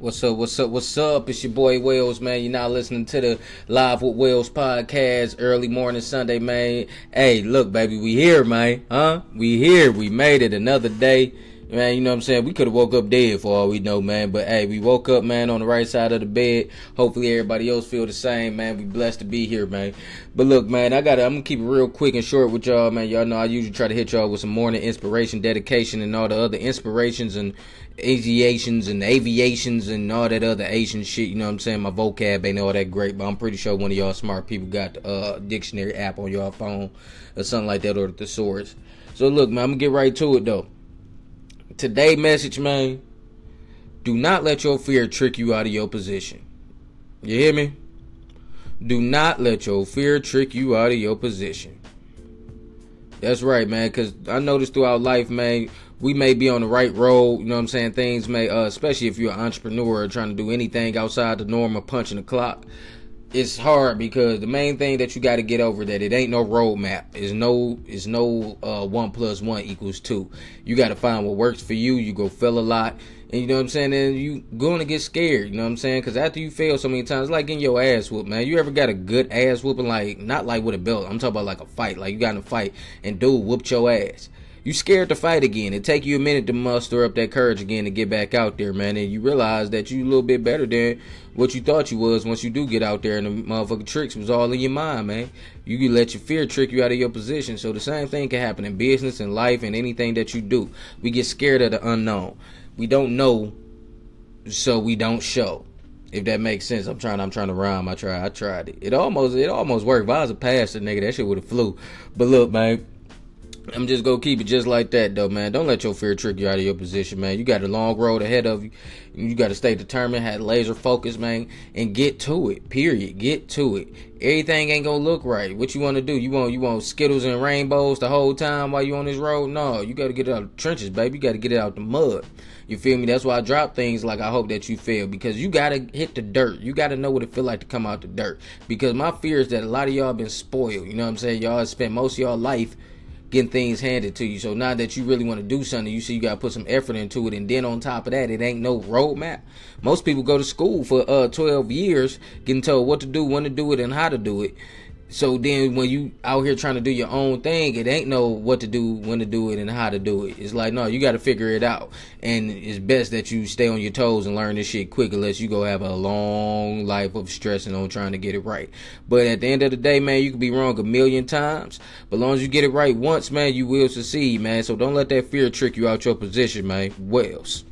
What's up? What's up? What's up? It's your boy Wells, man. You're now listening to the Live with Wells podcast, early morning Sunday, man. Hey, look, baby, we here, man. Huh? We here. We made it another day. Man, you know what I'm saying? We could have woke up dead for all we know, man. But hey, we woke up, man, on the right side of the bed. Hopefully everybody else feel the same, man. We blessed to be here, man. But look, man, I gotta I'm gonna keep it real quick and short with y'all, man. Y'all know I usually try to hit y'all with some morning inspiration, dedication, and all the other inspirations and aviations and aviations and all that other Asian shit. You know what I'm saying? My vocab ain't all that great, but I'm pretty sure one of y'all smart people got the uh, dictionary app on y'all phone or something like that or the thesaurus. So look, man, I'm gonna get right to it though today message, man, do not let your fear trick you out of your position. You hear me? Do not let your fear trick you out of your position. That's right, man, because I noticed throughout life, man, we may be on the right road, you know what I'm saying? Things may, uh, especially if you're an entrepreneur or trying to do anything outside the norm of punching the clock it's hard because the main thing that you got to get over that it ain't no roadmap. Is no is no uh, one plus one equals two. You got to find what works for you. You go fail a lot, and you know what I'm saying. And you to get scared. You know what I'm saying? Because after you fail so many times, like getting your ass whooped, man. You ever got a good ass whooping? Like not like with a belt. I'm talking about like a fight. Like you got in a fight and dude whooped your ass you scared to fight again. It take you a minute to muster up that courage again to get back out there, man. And you realize that you a little bit better than what you thought you was once you do get out there and the motherfucking tricks was all in your mind, man. You can let your fear trick you out of your position. So the same thing can happen in business and life and anything that you do. We get scared of the unknown. We don't know, so we don't show. If that makes sense, I'm trying. I'm trying to rhyme. I try. I tried it. It almost. It almost worked. If I was a pastor, nigga, that shit would have flew. But look, man I'm just gonna keep it just like that though, man. Don't let your fear trick you out of your position, man. You got a long road ahead of you. You got to stay determined, have laser focus, man, and get to it. Period. Get to it. Everything ain't gonna look right. What you want to do? You want you want skittles and rainbows the whole time while you on this road? No, you got to get out of the trenches, baby. You got to get it out the mud. You feel me? That's why I drop things like I hope that you feel because you gotta hit the dirt. You gotta know what it feel like to come out the dirt. Because my fear is that a lot of y'all been spoiled. You know what I'm saying? Y'all spent most of y'all life getting things handed to you. So now that you really want to do something, you see you got to put some effort into it. And then on top of that, it ain't no roadmap. Most people go to school for uh 12 years getting told what to do, when to do it, and how to do it. So then when you out here trying to do your own thing, it ain't know what to do, when to do it, and how to do it. It's like, no, you got to figure it out. And it's best that you stay on your toes and learn this shit quick unless you go have a long life of stressing on trying to get it right. But at the end of the day, man, you could be wrong a million times. But as long as you get it right once, man, you will succeed, man. So don't let that fear trick you out your position, man. Wells.